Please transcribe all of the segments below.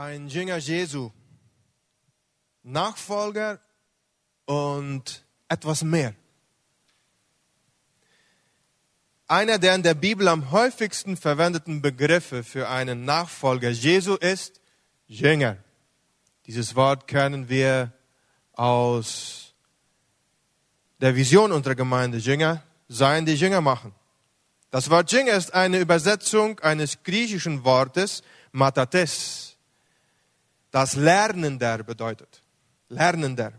ein Jünger Jesu, Nachfolger und etwas mehr. Einer der in der Bibel am häufigsten verwendeten Begriffe für einen Nachfolger Jesu ist Jünger. Dieses Wort kennen wir aus der Vision unserer Gemeinde. Jünger seien die Jünger machen. Das Wort Jünger ist eine Übersetzung eines griechischen Wortes Matates, das Lernender bedeutet. Lernender.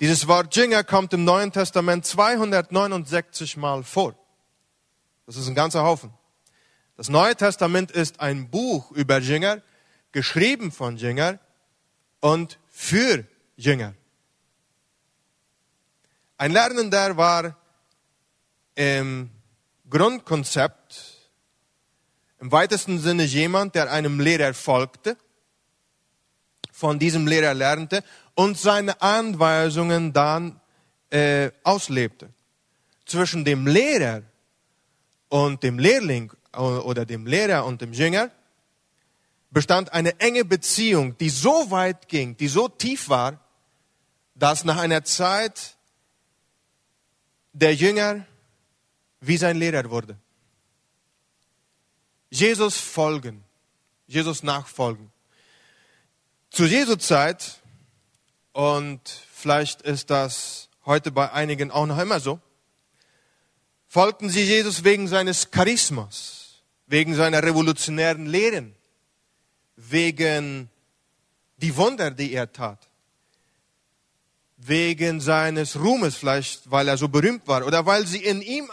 Dieses Wort Jünger kommt im Neuen Testament 269 Mal vor. Das ist ein ganzer Haufen. Das Neue Testament ist ein Buch über Jünger, geschrieben von Jünger und für Jünger. Ein Lernender war im Grundkonzept im weitesten Sinne jemand, der einem Lehrer folgte, von diesem Lehrer lernte und seine Anweisungen dann äh, auslebte. Zwischen dem Lehrer und dem Lehrling oder dem Lehrer und dem Jünger bestand eine enge Beziehung, die so weit ging, die so tief war, dass nach einer Zeit der Jünger wie sein Lehrer wurde. Jesus folgen, Jesus nachfolgen. Zu Jesu Zeit, und vielleicht ist das heute bei einigen auch noch immer so, folgten sie Jesus wegen seines Charismas, wegen seiner revolutionären Lehren, wegen die Wunder, die er tat, wegen seines Ruhmes, vielleicht weil er so berühmt war oder weil sie in ihm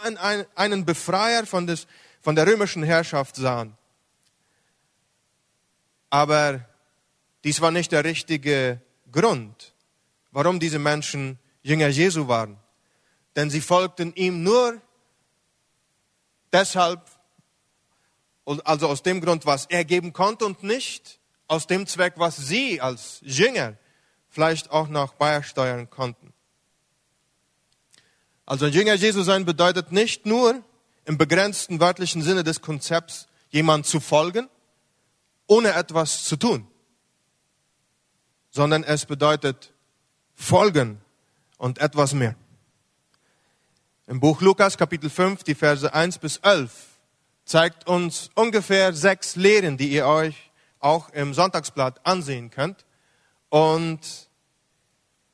einen Befreier von, des, von der römischen Herrschaft sahen. Aber dies war nicht der richtige Grund, warum diese Menschen Jünger Jesu waren. Denn sie folgten ihm nur deshalb, also aus dem Grund, was er geben konnte und nicht aus dem Zweck, was sie als Jünger vielleicht auch noch beisteuern konnten. Also Jünger Jesu sein bedeutet nicht nur im begrenzten wörtlichen Sinne des Konzepts, jemand zu folgen, ohne etwas zu tun, sondern es bedeutet folgen und etwas mehr. Im Buch Lukas Kapitel 5, die Verse 1 bis 11, zeigt uns ungefähr sechs Lehren, die ihr euch auch im Sonntagsblatt ansehen könnt. Und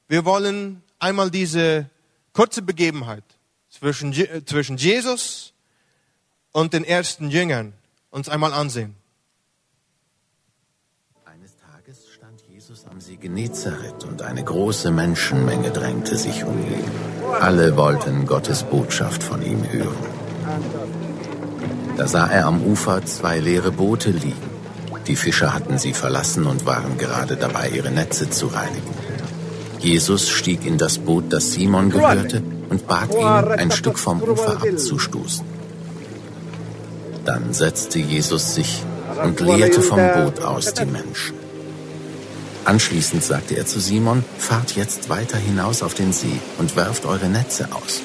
wir wollen einmal diese kurze Begebenheit zwischen, zwischen Jesus und den ersten Jüngern uns einmal ansehen. Eines Tages stand Jesus am See Genezareth und eine große Menschenmenge drängte sich um ihn. Alle wollten Gottes Botschaft von ihm hören. Da sah er am Ufer zwei leere Boote liegen. Die Fischer hatten sie verlassen und waren gerade dabei, ihre Netze zu reinigen. Jesus stieg in das Boot, das Simon gehörte, und bat ihn, ein Stück vom Ufer abzustoßen. Dann setzte Jesus sich und leerte vom Boot aus die Menschen. Anschließend sagte er zu Simon, fahrt jetzt weiter hinaus auf den See und werft eure Netze aus.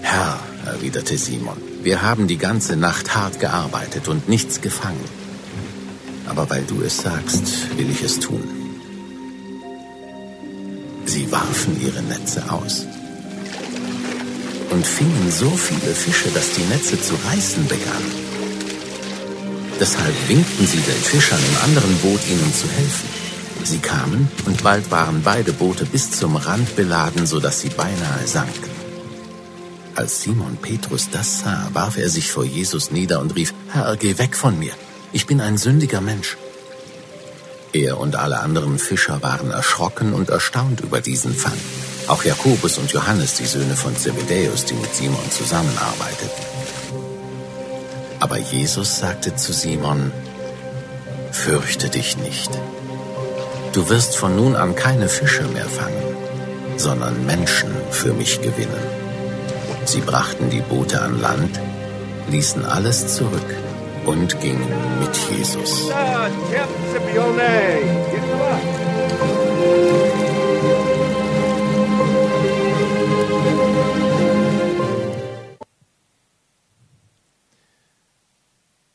Herr, erwiderte Simon, wir haben die ganze Nacht hart gearbeitet und nichts gefangen. Aber weil du es sagst, will ich es tun. Sie warfen ihre Netze aus und fingen so viele Fische, dass die Netze zu reißen begannen. Deshalb winkten sie den Fischern im anderen Boot, ihnen zu helfen. Sie kamen und bald waren beide Boote bis zum Rand beladen, so dass sie beinahe sanken. Als Simon Petrus das sah, warf er sich vor Jesus nieder und rief, Herr, geh weg von mir, ich bin ein sündiger Mensch. Er und alle anderen Fischer waren erschrocken und erstaunt über diesen Fang. Auch Jakobus und Johannes, die Söhne von Zebedäus, die mit Simon zusammenarbeiteten. Aber Jesus sagte zu Simon, Fürchte dich nicht. Du wirst von nun an keine Fische mehr fangen, sondern Menschen für mich gewinnen. Sie brachten die Boote an Land, ließen alles zurück und gingen mit Jesus.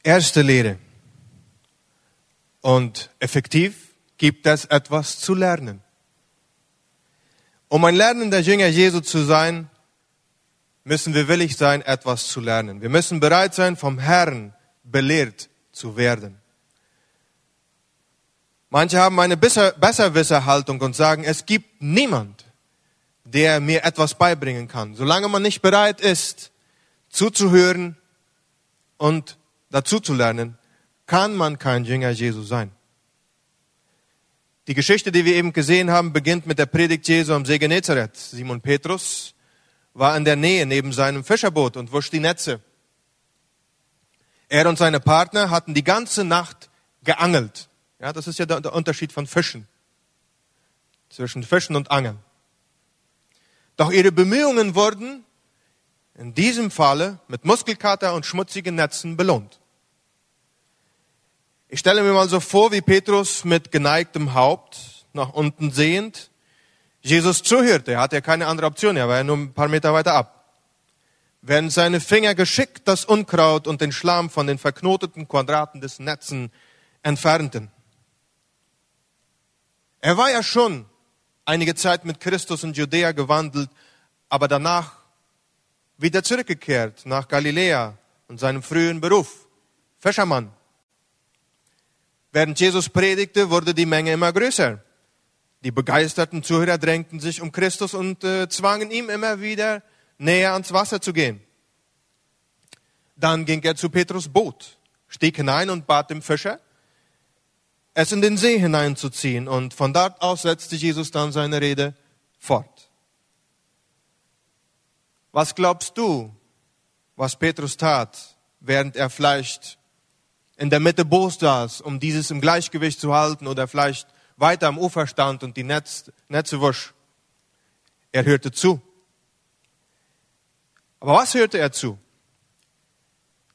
Erste Lehre. Und effektiv gibt es etwas zu lernen. Um ein lernender Jünger Jesu zu sein, müssen wir willig sein, etwas zu lernen. Wir müssen bereit sein, vom Herrn belehrt zu werden. Manche haben eine Besserwisserhaltung und sagen, es gibt niemand, der mir etwas beibringen kann. Solange man nicht bereit ist, zuzuhören und dazu zu lernen, kann man kein Jünger Jesu sein. Die Geschichte, die wir eben gesehen haben, beginnt mit der Predigt Jesu am See Genezareth. Simon Petrus war in der Nähe neben seinem Fischerboot und wusch die Netze. Er und seine Partner hatten die ganze Nacht geangelt. Ja, das ist ja der Unterschied von Fischen. Zwischen Fischen und Angeln. Doch ihre Bemühungen wurden in diesem Falle mit Muskelkater und schmutzigen Netzen belohnt. Ich stelle mir mal so vor, wie Petrus mit geneigtem Haupt nach unten sehend Jesus zuhörte. Er hatte ja keine andere Option, er war ja nur ein paar Meter weiter ab. Während seine Finger geschickt das Unkraut und den Schlamm von den verknoteten Quadraten des Netzen entfernten. Er war ja schon einige Zeit mit Christus in Judäa gewandelt, aber danach wieder zurückgekehrt nach Galiläa und seinem frühen Beruf, Fischermann. Während Jesus predigte, wurde die Menge immer größer. Die begeisterten Zuhörer drängten sich um Christus und äh, zwangen ihm immer wieder näher ans Wasser zu gehen. Dann ging er zu Petrus Boot, stieg hinein und bat dem Fischer, es in den See hineinzuziehen. Und von dort aus setzte Jesus dann seine Rede fort. Was glaubst du, was Petrus tat, während er vielleicht in der Mitte Boots saß, um dieses im Gleichgewicht zu halten oder vielleicht weiter am Ufer stand und die Netz, Netze wusch. Er hörte zu. Aber was hörte er zu?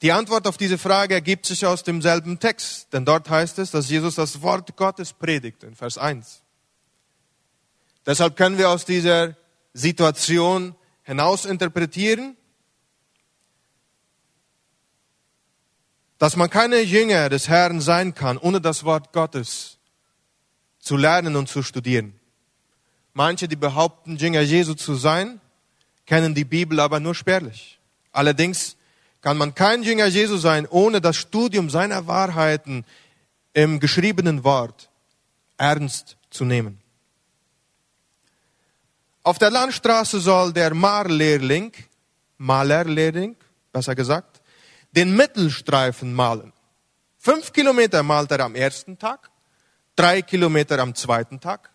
Die Antwort auf diese Frage ergibt sich aus demselben Text, denn dort heißt es, dass Jesus das Wort Gottes predigt in Vers 1. Deshalb können wir aus dieser Situation hinaus interpretieren, dass man keine Jünger des Herrn sein kann, ohne das Wort Gottes zu lernen und zu studieren. Manche, die behaupten, Jünger Jesu zu sein, kennen die Bibel aber nur spärlich. Allerdings kann man kein Jünger Jesu sein, ohne das Studium seiner Wahrheiten im geschriebenen Wort ernst zu nehmen. Auf der Landstraße soll der Malerlehrling, Malerlehrling, besser gesagt, den Mittelstreifen malen. Fünf Kilometer malt er am ersten Tag, drei Kilometer am zweiten Tag.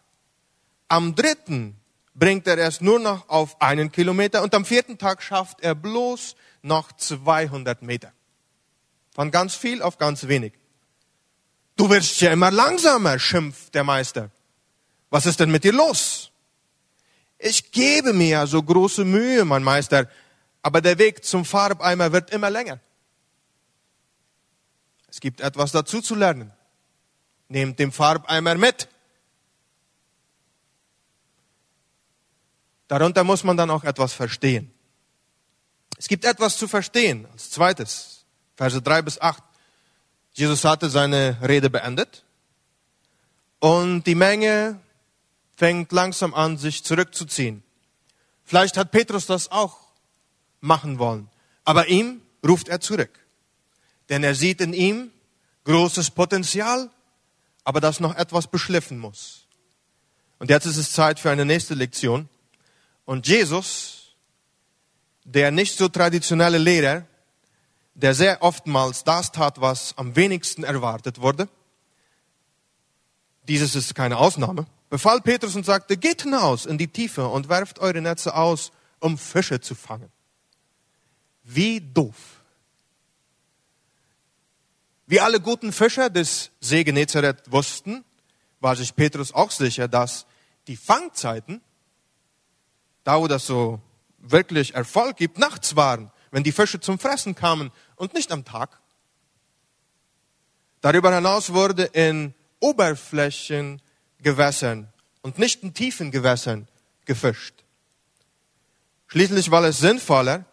Am dritten bringt er es nur noch auf einen Kilometer und am vierten Tag schafft er bloß noch 200 Meter. Von ganz viel auf ganz wenig. Du wirst ja immer langsamer, schimpft der Meister. Was ist denn mit dir los? Ich gebe mir ja so große Mühe, mein Meister, aber der Weg zum Farbeimer wird immer länger. Es gibt etwas dazu zu lernen. Nehmt den Farbeimer mit. Darunter muss man dann auch etwas verstehen. Es gibt etwas zu verstehen. Als zweites, Verse 3 bis 8. Jesus hatte seine Rede beendet und die Menge fängt langsam an, sich zurückzuziehen. Vielleicht hat Petrus das auch machen wollen, aber ihm ruft er zurück. Denn er sieht in ihm großes Potenzial, aber das noch etwas beschliffen muss. Und jetzt ist es Zeit für eine nächste Lektion. Und Jesus, der nicht so traditionelle Lehrer, der sehr oftmals das tat, was am wenigsten erwartet wurde, dieses ist keine Ausnahme, befahl Petrus und sagte, geht hinaus in die Tiefe und werft eure Netze aus, um Fische zu fangen. Wie doof. Wie alle guten Fischer des See Genezareth wussten, war sich Petrus auch sicher, dass die Fangzeiten, da wo das so wirklich Erfolg gibt, nachts waren, wenn die Fische zum Fressen kamen und nicht am Tag. Darüber hinaus wurde in Oberflächengewässern und nicht in tiefen Gewässern gefischt. Schließlich war es sinnvoller,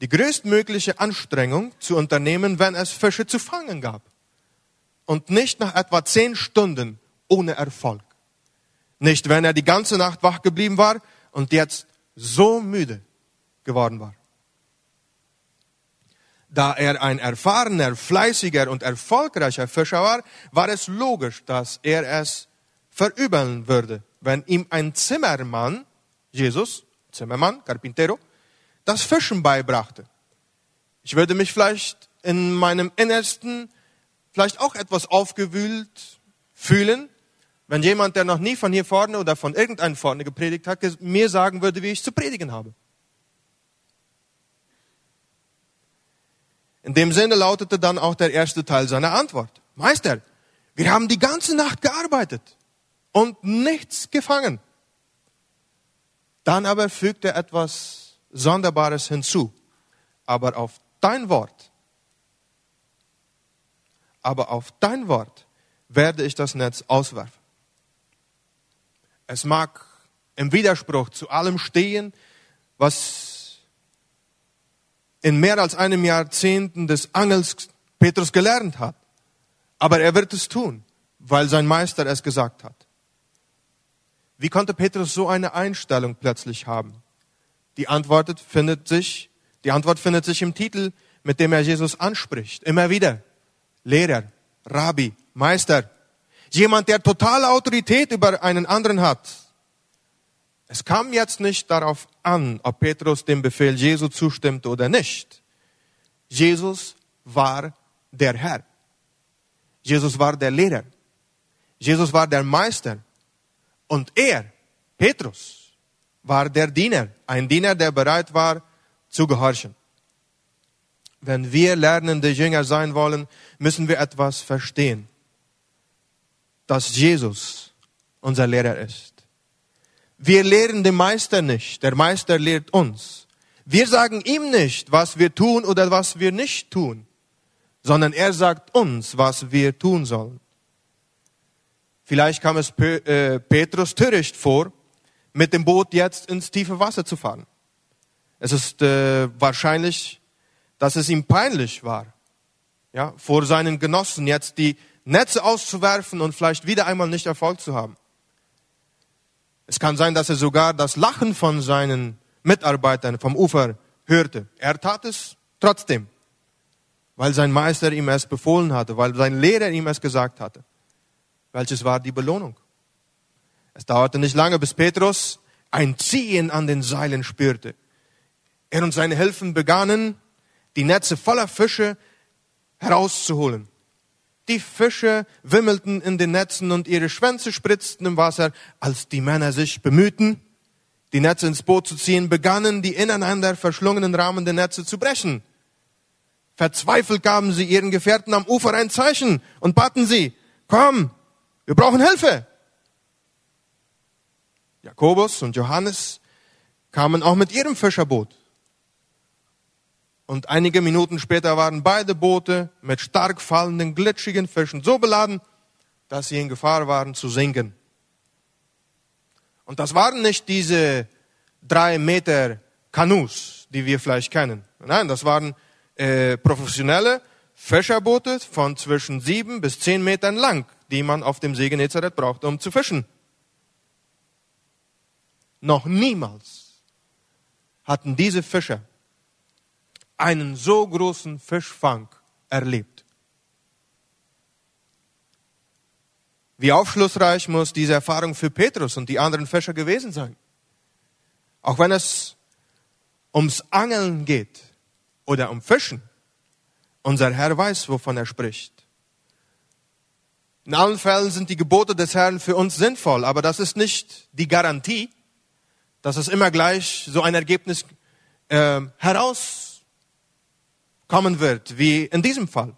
die größtmögliche Anstrengung zu unternehmen, wenn es Fische zu fangen gab. Und nicht nach etwa zehn Stunden ohne Erfolg. Nicht, wenn er die ganze Nacht wach geblieben war und jetzt so müde geworden war. Da er ein erfahrener, fleißiger und erfolgreicher Fischer war, war es logisch, dass er es verübeln würde, wenn ihm ein Zimmermann, Jesus, Zimmermann, Carpintero, das Fischen beibrachte. Ich würde mich vielleicht in meinem Innersten vielleicht auch etwas aufgewühlt fühlen, wenn jemand, der noch nie von hier vorne oder von irgendeinem vorne gepredigt hat, mir sagen würde, wie ich zu predigen habe. In dem Sinne lautete dann auch der erste Teil seiner Antwort. Meister, wir haben die ganze Nacht gearbeitet und nichts gefangen. Dann aber fügte er etwas Sonderbares hinzu. Aber auf dein Wort, aber auf dein Wort werde ich das Netz auswerfen. Es mag im Widerspruch zu allem stehen, was in mehr als einem Jahrzehnten des Angels Petrus gelernt hat. Aber er wird es tun, weil sein Meister es gesagt hat. Wie konnte Petrus so eine Einstellung plötzlich haben? Die Antwort findet sich, die Antwort findet sich im Titel, mit dem er Jesus anspricht. Immer wieder. Lehrer, Rabbi, Meister. Jemand, der totale Autorität über einen anderen hat. Es kam jetzt nicht darauf an, ob Petrus dem Befehl Jesu zustimmte oder nicht. Jesus war der Herr. Jesus war der Lehrer. Jesus war der Meister. Und er, Petrus, war der Diener, ein Diener, der bereit war zu gehorchen. Wenn wir lernende Jünger sein wollen, müssen wir etwas verstehen, dass Jesus unser Lehrer ist. Wir lehren den Meister nicht, der Meister lehrt uns. Wir sagen ihm nicht, was wir tun oder was wir nicht tun, sondern er sagt uns, was wir tun sollen. Vielleicht kam es äh, Petrus töricht vor, mit dem Boot jetzt ins tiefe Wasser zu fahren. Es ist äh, wahrscheinlich, dass es ihm peinlich war, ja, vor seinen Genossen jetzt die Netze auszuwerfen und vielleicht wieder einmal nicht Erfolg zu haben. Es kann sein, dass er sogar das Lachen von seinen Mitarbeitern vom Ufer hörte. Er tat es trotzdem, weil sein Meister ihm es befohlen hatte, weil sein Lehrer ihm es gesagt hatte. Welches war die Belohnung? Es dauerte nicht lange, bis Petrus ein Ziehen an den Seilen spürte. Er und seine Helfen begannen, die Netze voller Fische herauszuholen. Die Fische wimmelten in den Netzen und ihre Schwänze spritzten im Wasser. Als die Männer sich bemühten, die Netze ins Boot zu ziehen, begannen die ineinander verschlungenen Rahmen der Netze zu brechen. Verzweifelt gaben sie ihren Gefährten am Ufer ein Zeichen und baten sie, komm, wir brauchen Hilfe. Jakobus und Johannes kamen auch mit ihrem Fischerboot. Und einige Minuten später waren beide Boote mit stark fallenden, glitschigen Fischen so beladen, dass sie in Gefahr waren zu sinken. Und das waren nicht diese drei Meter Kanus, die wir vielleicht kennen. Nein, das waren äh, professionelle Fischerboote von zwischen sieben bis zehn Metern lang, die man auf dem See Genezareth brauchte, um zu fischen. Noch niemals hatten diese Fischer einen so großen Fischfang erlebt. Wie aufschlussreich muss diese Erfahrung für Petrus und die anderen Fischer gewesen sein. Auch wenn es ums Angeln geht oder um Fischen, unser Herr weiß, wovon er spricht. In allen Fällen sind die Gebote des Herrn für uns sinnvoll, aber das ist nicht die Garantie, dass es immer gleich so ein Ergebnis äh, herauskommen wird, wie in diesem Fall.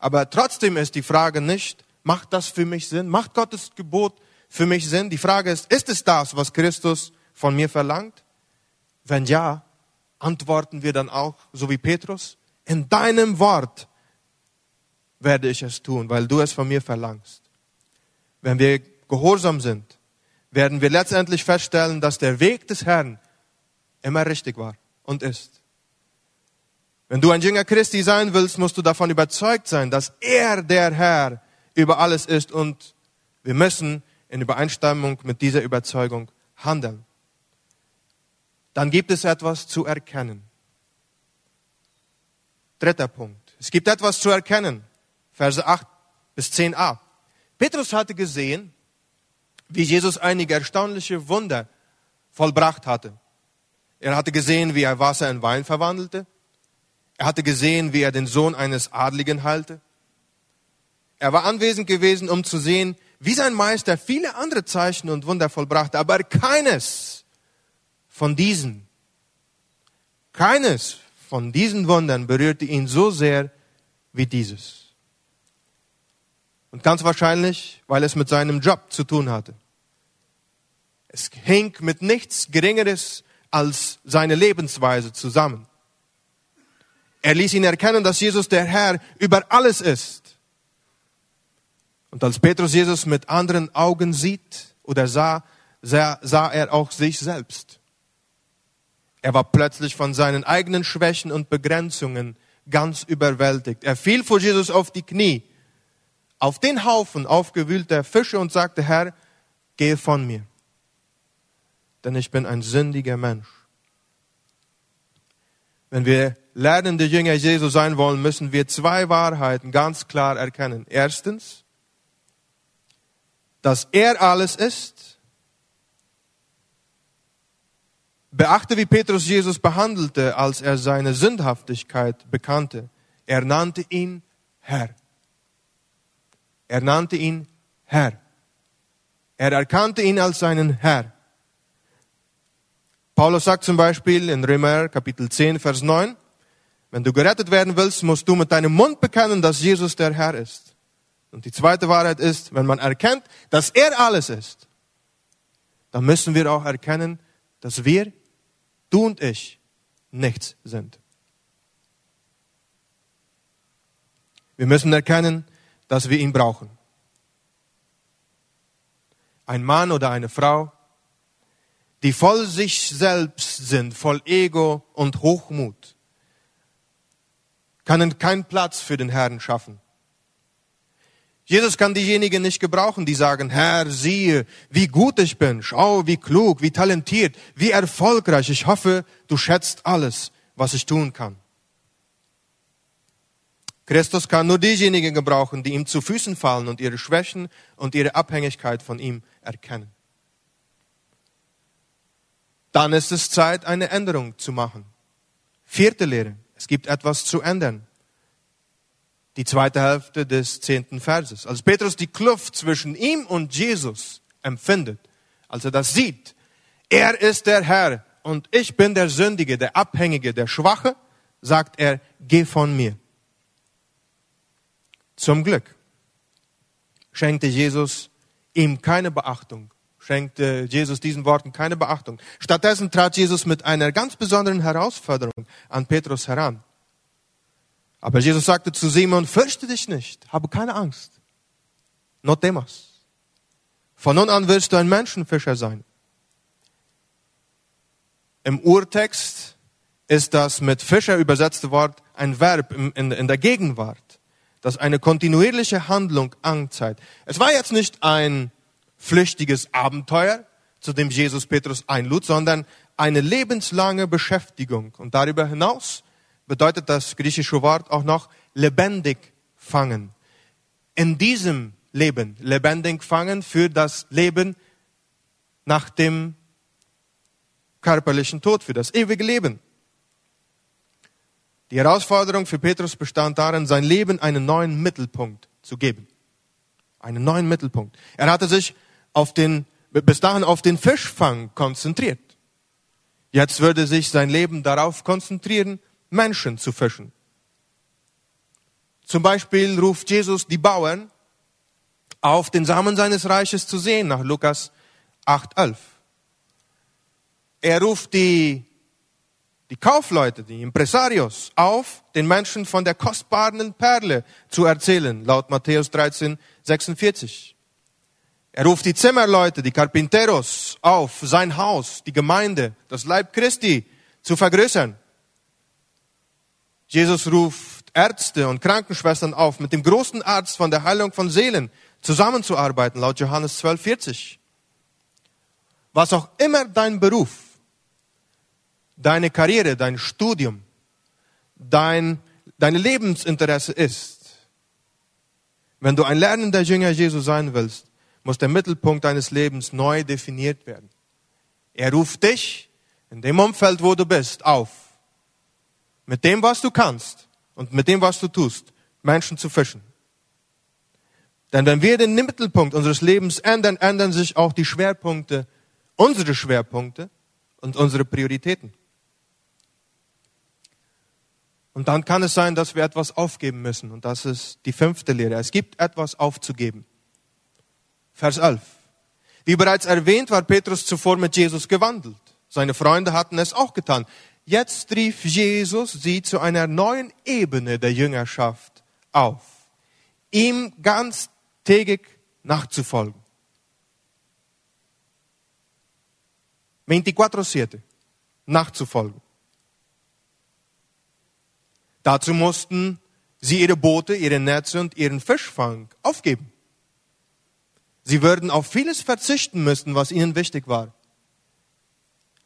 Aber trotzdem ist die Frage nicht, macht das für mich Sinn? Macht Gottes Gebot für mich Sinn? Die Frage ist, ist es das, was Christus von mir verlangt? Wenn ja, antworten wir dann auch, so wie Petrus, in deinem Wort werde ich es tun, weil du es von mir verlangst. Wenn wir gehorsam sind, werden wir letztendlich feststellen, dass der Weg des Herrn immer richtig war und ist. Wenn du ein Jünger Christi sein willst, musst du davon überzeugt sein, dass er der Herr über alles ist und wir müssen in Übereinstimmung mit dieser Überzeugung handeln. Dann gibt es etwas zu erkennen. Dritter Punkt. Es gibt etwas zu erkennen. Verse 8 bis 10a. Petrus hatte gesehen, wie Jesus einige erstaunliche Wunder vollbracht hatte. Er hatte gesehen, wie er Wasser in Wein verwandelte. Er hatte gesehen, wie er den Sohn eines Adligen heilte. Er war anwesend gewesen, um zu sehen, wie sein Meister viele andere Zeichen und Wunder vollbrachte, aber keines von diesen, keines von diesen Wundern berührte ihn so sehr wie dieses. Und ganz wahrscheinlich, weil es mit seinem Job zu tun hatte. Es hing mit nichts Geringeres als seine Lebensweise zusammen. Er ließ ihn erkennen, dass Jesus der Herr über alles ist. Und als Petrus Jesus mit anderen Augen sieht oder sah, sah, sah er auch sich selbst. Er war plötzlich von seinen eigenen Schwächen und Begrenzungen ganz überwältigt. Er fiel vor Jesus auf die Knie, auf den Haufen aufgewühlter Fische und sagte, Herr, gehe von mir, denn ich bin ein sündiger Mensch. Wenn wir lernende Jünger Jesu sein wollen, müssen wir zwei Wahrheiten ganz klar erkennen. Erstens, dass er alles ist. Beachte, wie Petrus Jesus behandelte, als er seine Sündhaftigkeit bekannte. Er nannte ihn Herr. Er nannte ihn Herr. Er erkannte ihn als seinen Herr. Paulus sagt zum Beispiel in Römer Kapitel 10, Vers 9, wenn du gerettet werden willst, musst du mit deinem Mund bekennen, dass Jesus der Herr ist. Und die zweite Wahrheit ist, wenn man erkennt, dass er alles ist, dann müssen wir auch erkennen, dass wir, du und ich, nichts sind. Wir müssen erkennen, dass wir ihn brauchen. Ein Mann oder eine Frau, die voll sich selbst sind, voll Ego und Hochmut, kann keinen Platz für den Herrn schaffen. Jesus kann diejenigen nicht gebrauchen, die sagen, Herr, siehe, wie gut ich bin, schau, wie klug, wie talentiert, wie erfolgreich. Ich hoffe, du schätzt alles, was ich tun kann. Christus kann nur diejenigen gebrauchen, die ihm zu Füßen fallen und ihre Schwächen und ihre Abhängigkeit von ihm erkennen. Dann ist es Zeit, eine Änderung zu machen. Vierte Lehre. Es gibt etwas zu ändern. Die zweite Hälfte des zehnten Verses. Als Petrus die Kluft zwischen ihm und Jesus empfindet, als er das sieht, er ist der Herr und ich bin der Sündige, der Abhängige, der Schwache, sagt er, geh von mir. Zum Glück schenkte Jesus ihm keine Beachtung, schenkte Jesus diesen Worten keine Beachtung. Stattdessen trat Jesus mit einer ganz besonderen Herausforderung an Petrus heran. Aber Jesus sagte zu Simon, fürchte dich nicht, habe keine Angst. No temas. Von nun an wirst du ein Menschenfischer sein. Im Urtext ist das mit Fischer übersetzte Wort ein Verb in der Gegenwart, das eine kontinuierliche Handlung anzeigt. Es war jetzt nicht ein flüchtiges Abenteuer, zu dem Jesus Petrus einlud, sondern eine lebenslange Beschäftigung. Und darüber hinaus bedeutet das griechische Wort auch noch lebendig fangen. In diesem Leben lebendig fangen für das Leben nach dem körperlichen Tod, für das ewige Leben. Die Herausforderung für Petrus bestand darin, sein Leben einen neuen Mittelpunkt zu geben. Einen neuen Mittelpunkt. Er hatte sich auf den, bis dahin auf den Fischfang konzentriert. Jetzt würde sich sein Leben darauf konzentrieren, Menschen zu fischen. Zum Beispiel ruft Jesus die Bauern auf, den Samen seines Reiches zu sehen, nach Lukas 8,11. Er ruft die, die Kaufleute, die Impresarios auf, den Menschen von der kostbaren Perle zu erzählen, laut Matthäus 13, 46. Er ruft die Zimmerleute, die Carpinteros auf, sein Haus, die Gemeinde, das Leib Christi zu vergrößern. Jesus ruft Ärzte und Krankenschwestern auf, mit dem großen Arzt von der Heilung von Seelen zusammenzuarbeiten, laut Johannes 12, 40. Was auch immer dein Beruf, deine Karriere, dein Studium, dein, deine Lebensinteresse ist, wenn du ein lernender Jünger Jesu sein willst, muss der Mittelpunkt deines Lebens neu definiert werden. Er ruft dich in dem Umfeld, wo du bist, auf, mit dem, was du kannst und mit dem, was du tust, Menschen zu fischen. Denn wenn wir den Mittelpunkt unseres Lebens ändern, ändern sich auch die Schwerpunkte, unsere Schwerpunkte und unsere Prioritäten. Und dann kann es sein, dass wir etwas aufgeben müssen. Und das ist die fünfte Lehre. Es gibt etwas aufzugeben. Vers 11. Wie bereits erwähnt, war Petrus zuvor mit Jesus gewandelt. Seine Freunde hatten es auch getan. Jetzt rief Jesus sie zu einer neuen Ebene der Jüngerschaft auf, ihm ganz täglich nachzufolgen. 24-7 nachzufolgen. Dazu mussten sie ihre Boote, ihre Netze und ihren Fischfang aufgeben. Sie würden auf vieles verzichten müssen, was ihnen wichtig war.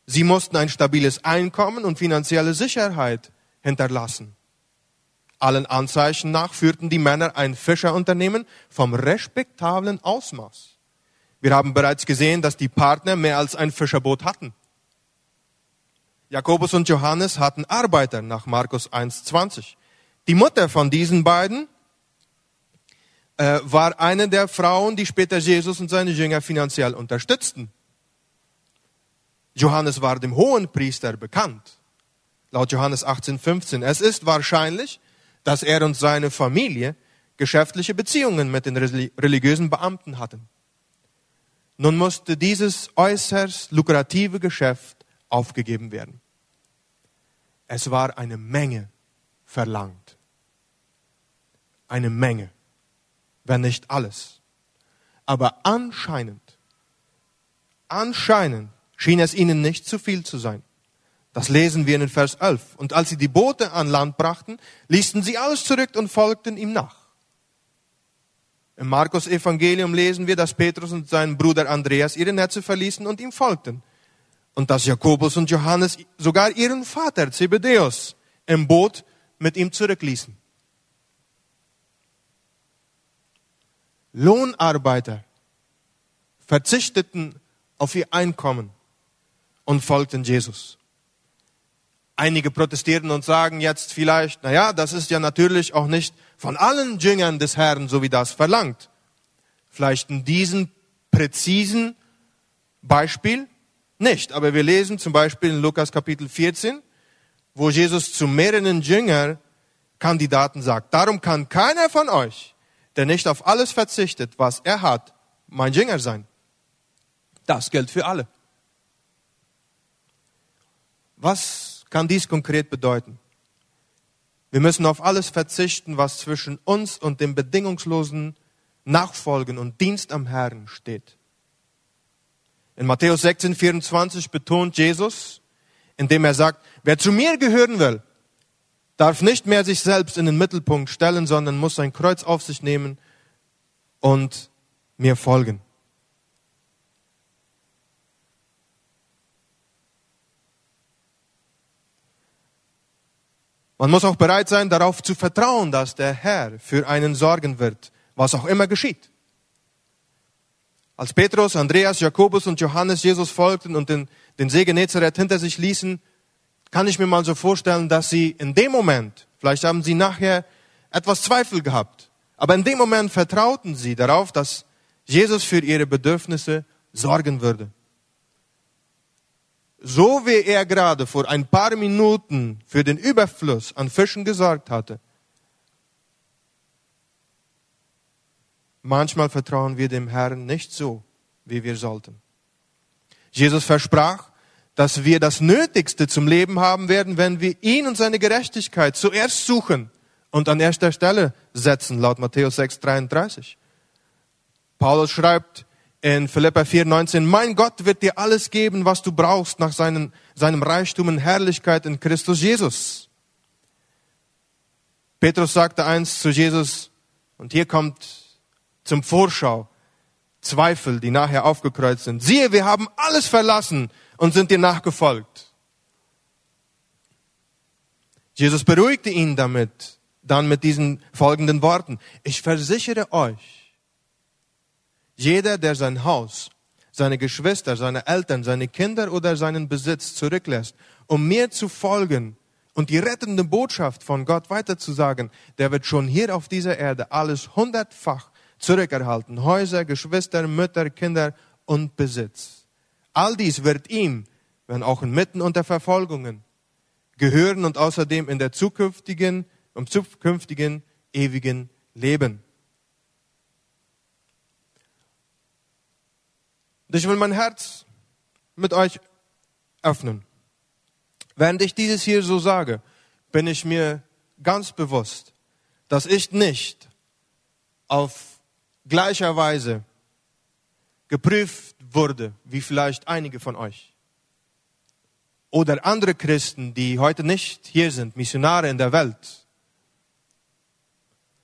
Sie mussten ein stabiles Einkommen und finanzielle Sicherheit hinterlassen. Allen Anzeichen nach führten die Männer ein Fischerunternehmen vom respektablen Ausmaß. Wir haben bereits gesehen, dass die Partner mehr als ein Fischerboot hatten. Jakobus und Johannes hatten Arbeiter nach Markus 1,20. Die Mutter von diesen beiden äh, war eine der Frauen, die später Jesus und seine Jünger finanziell unterstützten. Johannes war dem hohen Priester bekannt, laut Johannes 18,15. Es ist wahrscheinlich, dass er und seine Familie geschäftliche Beziehungen mit den religiösen Beamten hatten. Nun musste dieses äußerst lukrative Geschäft aufgegeben werden. Es war eine Menge verlangt. Eine Menge, wenn nicht alles. Aber anscheinend, anscheinend schien es ihnen nicht zu viel zu sein. Das lesen wir in Vers 11. Und als sie die Boote an Land brachten, ließen sie alles zurück und folgten ihm nach. Im Markus Evangelium lesen wir, dass Petrus und sein Bruder Andreas ihre Netze verließen und ihm folgten und dass Jakobus und Johannes sogar ihren Vater Zebedeus im Boot mit ihm zurückließen. Lohnarbeiter verzichteten auf ihr Einkommen und folgten Jesus. Einige protestieren und sagen jetzt vielleicht, na ja, das ist ja natürlich auch nicht von allen Jüngern des Herrn, so wie das verlangt. Vielleicht in diesem präzisen Beispiel nicht. Aber wir lesen zum Beispiel in Lukas Kapitel 14, wo Jesus zu mehreren Jüngerkandidaten sagt, darum kann keiner von euch, der nicht auf alles verzichtet, was er hat, mein Jünger sein. Das gilt für alle. Was kann dies konkret bedeuten? Wir müssen auf alles verzichten, was zwischen uns und dem bedingungslosen Nachfolgen und Dienst am Herrn steht. In Matthäus 16, 24 betont Jesus, indem er sagt, wer zu mir gehören will, darf nicht mehr sich selbst in den Mittelpunkt stellen, sondern muss sein Kreuz auf sich nehmen und mir folgen. Man muss auch bereit sein, darauf zu vertrauen, dass der Herr für einen sorgen wird, was auch immer geschieht. Als Petrus, Andreas, Jakobus und Johannes Jesus folgten und den, den See Genezareth hinter sich ließen, kann ich mir mal so vorstellen, dass sie in dem Moment, vielleicht haben sie nachher etwas Zweifel gehabt, aber in dem Moment vertrauten sie darauf, dass Jesus für ihre Bedürfnisse sorgen würde. So wie er gerade vor ein paar Minuten für den Überfluss an Fischen gesorgt hatte, Manchmal vertrauen wir dem Herrn nicht so, wie wir sollten. Jesus versprach, dass wir das Nötigste zum Leben haben werden, wenn wir ihn und seine Gerechtigkeit zuerst suchen und an erster Stelle setzen, laut Matthäus 6, 33. Paulus schreibt in Philippa 4, 19, mein Gott wird dir alles geben, was du brauchst nach seinen, seinem Reichtum und Herrlichkeit in Christus Jesus. Petrus sagte einst zu Jesus, und hier kommt zum Vorschau Zweifel, die nachher aufgekreuzt sind. Siehe, wir haben alles verlassen und sind dir nachgefolgt. Jesus beruhigte ihn damit, dann mit diesen folgenden Worten. Ich versichere euch, jeder, der sein Haus, seine Geschwister, seine Eltern, seine Kinder oder seinen Besitz zurücklässt, um mir zu folgen und die rettende Botschaft von Gott weiterzusagen, der wird schon hier auf dieser Erde alles hundertfach zurückerhalten. Häuser, Geschwister, Mütter, Kinder und Besitz. All dies wird ihm, wenn auch inmitten unter Verfolgungen, gehören und außerdem in der zukünftigen, im zukünftigen ewigen Leben. Und ich will mein Herz mit euch öffnen. Während ich dieses hier so sage, bin ich mir ganz bewusst, dass ich nicht auf gleicher Weise geprüft wurde, wie vielleicht einige von euch. Oder andere Christen, die heute nicht hier sind, Missionare in der Welt.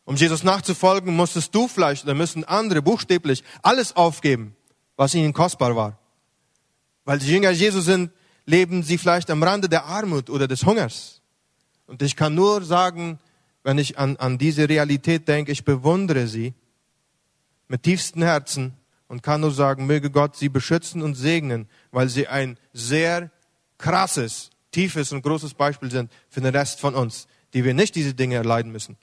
Um Jesus nachzufolgen, musstest du vielleicht oder müssen andere buchstäblich alles aufgeben, was ihnen kostbar war. Weil die Jünger Jesus sind, leben sie vielleicht am Rande der Armut oder des Hungers. Und ich kann nur sagen, wenn ich an, an diese Realität denke, ich bewundere sie mit tiefstem Herzen und kann nur sagen, möge Gott sie beschützen und segnen, weil sie ein sehr krasses, tiefes und großes Beispiel sind für den Rest von uns, die wir nicht diese Dinge erleiden müssen.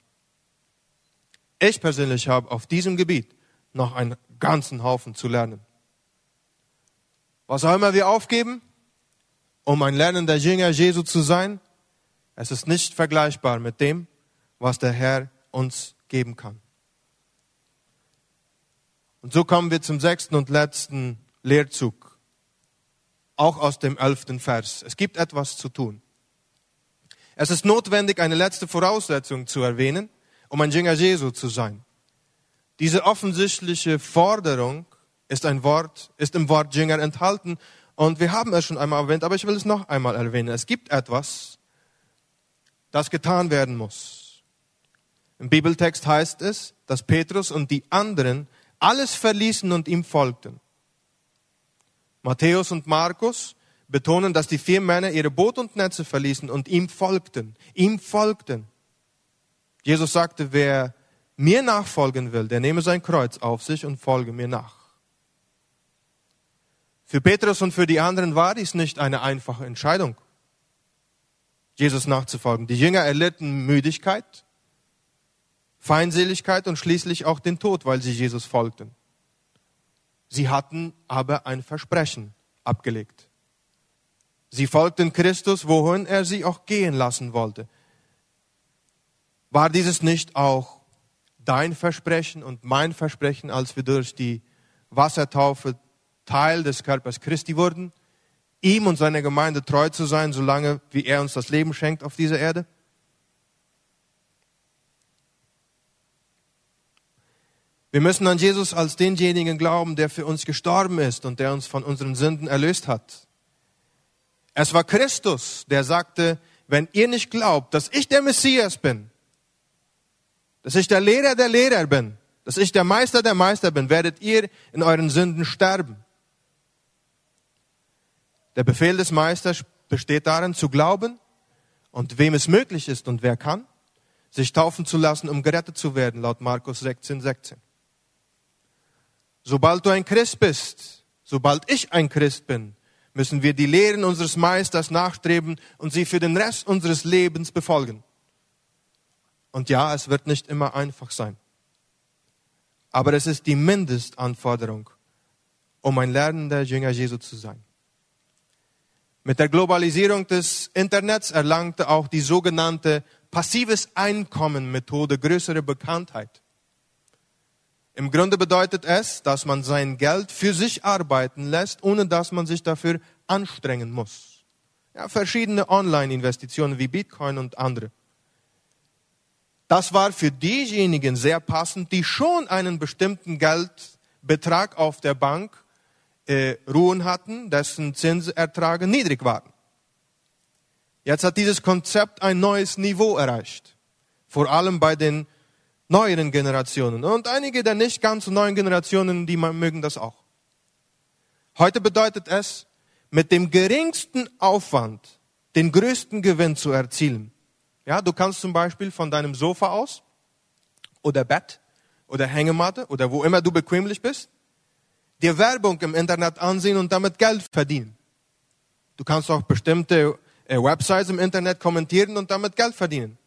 Ich persönlich habe auf diesem Gebiet noch einen ganzen Haufen zu lernen. Was auch immer wir aufgeben, um ein lernender Jünger Jesu zu sein, es ist nicht vergleichbar mit dem, was der Herr uns geben kann. Und so kommen wir zum sechsten und letzten Lehrzug auch aus dem elften Vers. Es gibt etwas zu tun. Es ist notwendig, eine letzte Voraussetzung zu erwähnen, um ein Jünger Jesu zu sein. Diese offensichtliche Forderung ist ein Wort, ist im Wort Jünger enthalten und wir haben es schon einmal erwähnt, aber ich will es noch einmal erwähnen. Es gibt etwas, das getan werden muss. Im Bibeltext heißt es, dass Petrus und die anderen alles verließen und ihm folgten. Matthäus und Markus betonen, dass die vier Männer ihre Boot und Netze verließen und ihm folgten. Ihm folgten. Jesus sagte, wer mir nachfolgen will, der nehme sein Kreuz auf sich und folge mir nach. Für Petrus und für die anderen war dies nicht eine einfache Entscheidung, Jesus nachzufolgen. Die Jünger erlitten Müdigkeit, Feindseligkeit und schließlich auch den Tod, weil sie Jesus folgten. Sie hatten aber ein Versprechen abgelegt. Sie folgten Christus, wohin er sie auch gehen lassen wollte. War dieses nicht auch dein Versprechen und mein Versprechen, als wir durch die Wassertaufe Teil des Körpers Christi wurden, ihm und seiner Gemeinde treu zu sein, solange wie er uns das Leben schenkt auf dieser Erde? Wir müssen an Jesus als denjenigen glauben, der für uns gestorben ist und der uns von unseren Sünden erlöst hat. Es war Christus, der sagte, wenn ihr nicht glaubt, dass ich der Messias bin, dass ich der Lehrer der Lehrer bin, dass ich der Meister der Meister bin, werdet ihr in euren Sünden sterben. Der Befehl des Meisters besteht darin, zu glauben und wem es möglich ist und wer kann, sich taufen zu lassen, um gerettet zu werden, laut Markus 16, 16. Sobald du ein Christ bist, sobald ich ein Christ bin, müssen wir die Lehren unseres Meisters nachstreben und sie für den Rest unseres Lebens befolgen. Und ja, es wird nicht immer einfach sein. Aber es ist die Mindestanforderung, um ein lernender Jünger Jesu zu sein. Mit der Globalisierung des Internets erlangte auch die sogenannte passives Einkommen Methode größere Bekanntheit. Im Grunde bedeutet es, dass man sein Geld für sich arbeiten lässt, ohne dass man sich dafür anstrengen muss. Ja, verschiedene Online-Investitionen wie Bitcoin und andere. Das war für diejenigen sehr passend, die schon einen bestimmten Geldbetrag auf der Bank äh, ruhen hatten, dessen Zinserträge niedrig waren. Jetzt hat dieses Konzept ein neues Niveau erreicht. Vor allem bei den neueren Generationen. Und einige der nicht ganz neuen Generationen, die mögen das auch. Heute bedeutet es, mit dem geringsten Aufwand den größten Gewinn zu erzielen. Ja, du kannst zum Beispiel von deinem Sofa aus oder Bett oder Hängematte oder wo immer du bequemlich bist, dir Werbung im Internet ansehen und damit Geld verdienen. Du kannst auch bestimmte äh, Websites im Internet kommentieren und damit Geld verdienen.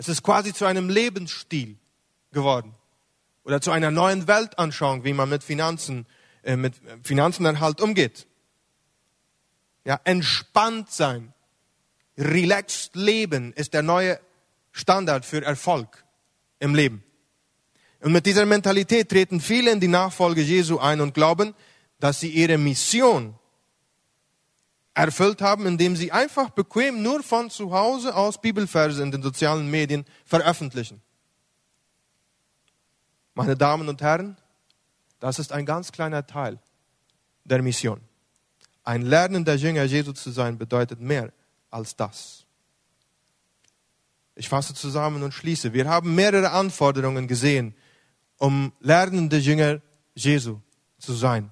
Es ist quasi zu einem Lebensstil geworden oder zu einer neuen Weltanschauung, wie man mit Finanzen, äh, mit Finanzenerhalt umgeht. Ja, entspannt sein, relaxed leben ist der neue Standard für Erfolg im Leben. Und mit dieser Mentalität treten viele in die Nachfolge Jesu ein und glauben, dass sie ihre Mission erfüllt haben, indem sie einfach bequem nur von zu Hause aus Bibelverse in den sozialen Medien veröffentlichen. Meine Damen und Herren, das ist ein ganz kleiner Teil der Mission. Ein lernender Jünger Jesu zu sein bedeutet mehr als das. Ich fasse zusammen und schließe. Wir haben mehrere Anforderungen gesehen, um lernende Jünger Jesu zu sein.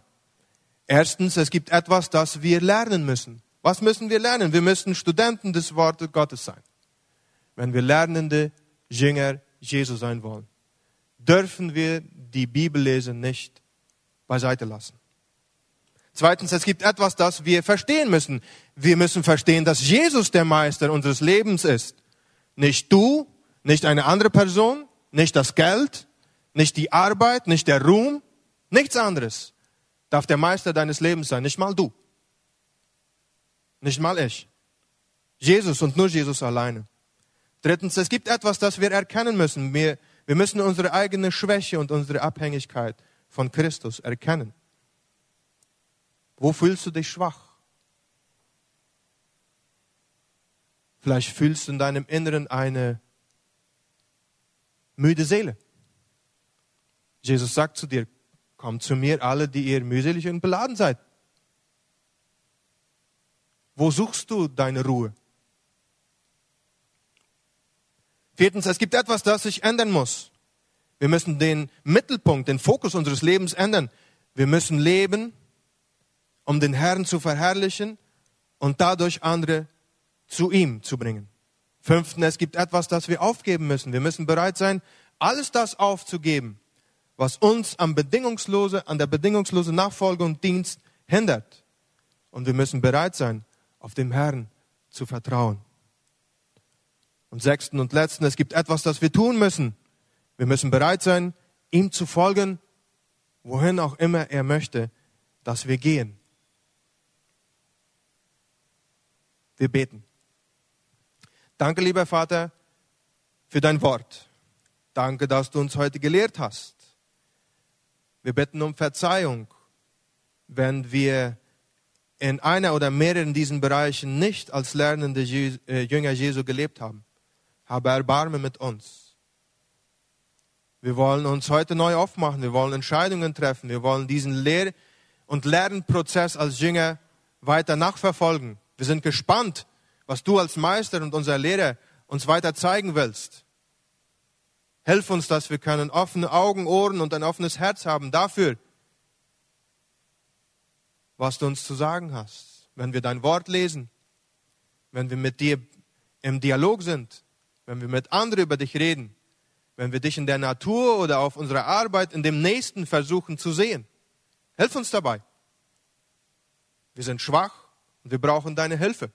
Erstens, es gibt etwas, das wir lernen müssen. Was müssen wir lernen? Wir müssen Studenten des Wortes Gottes sein. Wenn wir lernende Jünger Jesu sein wollen, dürfen wir die Bibellesen nicht beiseite lassen. Zweitens, es gibt etwas, das wir verstehen müssen. Wir müssen verstehen, dass Jesus der Meister unseres Lebens ist. Nicht du, nicht eine andere Person, nicht das Geld, nicht die Arbeit, nicht der Ruhm, nichts anderes darf der Meister deines Lebens sein, nicht mal du. Nicht mal ich. Jesus und nur Jesus alleine. Drittens, es gibt etwas, das wir erkennen müssen. Wir, wir müssen unsere eigene Schwäche und unsere Abhängigkeit von Christus erkennen. Wo fühlst du dich schwach? Vielleicht fühlst du in deinem Inneren eine müde Seele. Jesus sagt zu dir, kommt zu mir alle, die ihr mühselig und beladen seid. Wo suchst du deine Ruhe? Viertens, es gibt etwas, das sich ändern muss. Wir müssen den Mittelpunkt, den Fokus unseres Lebens ändern. Wir müssen leben, um den Herrn zu verherrlichen und dadurch andere zu ihm zu bringen. Fünftens, es gibt etwas, das wir aufgeben müssen. Wir müssen bereit sein, alles das aufzugeben, was uns am bedingungslose, an der bedingungslosen Nachfolge und Dienst hindert. Und wir müssen bereit sein, auf dem Herrn zu vertrauen. Und sechsten und letzten, es gibt etwas, das wir tun müssen. Wir müssen bereit sein, ihm zu folgen, wohin auch immer er möchte, dass wir gehen. Wir beten. Danke, lieber Vater, für dein Wort. Danke, dass du uns heute gelehrt hast. Wir bitten um Verzeihung, wenn wir in einer oder mehreren diesen Bereichen nicht als lernende äh, Jünger Jesu gelebt haben. Habe Erbarme mit uns. Wir wollen uns heute neu aufmachen. Wir wollen Entscheidungen treffen. Wir wollen diesen Lehr- und Lernprozess als Jünger weiter nachverfolgen. Wir sind gespannt, was du als Meister und unser Lehrer uns weiter zeigen willst. Hilf uns, dass wir können offene Augen, Ohren und ein offenes Herz haben dafür, was du uns zu sagen hast. Wenn wir dein Wort lesen, wenn wir mit dir im Dialog sind, wenn wir mit anderen über dich reden, wenn wir dich in der Natur oder auf unserer Arbeit in dem Nächsten versuchen zu sehen. Hilf uns dabei. Wir sind schwach und wir brauchen deine Hilfe.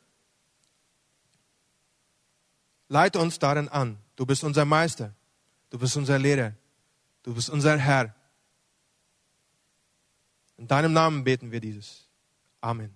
Leite uns darin an. Du bist unser Meister. Du bist unser Lehrer. Du bist unser Herr. In deinem Namen beten wir dieses. Amen.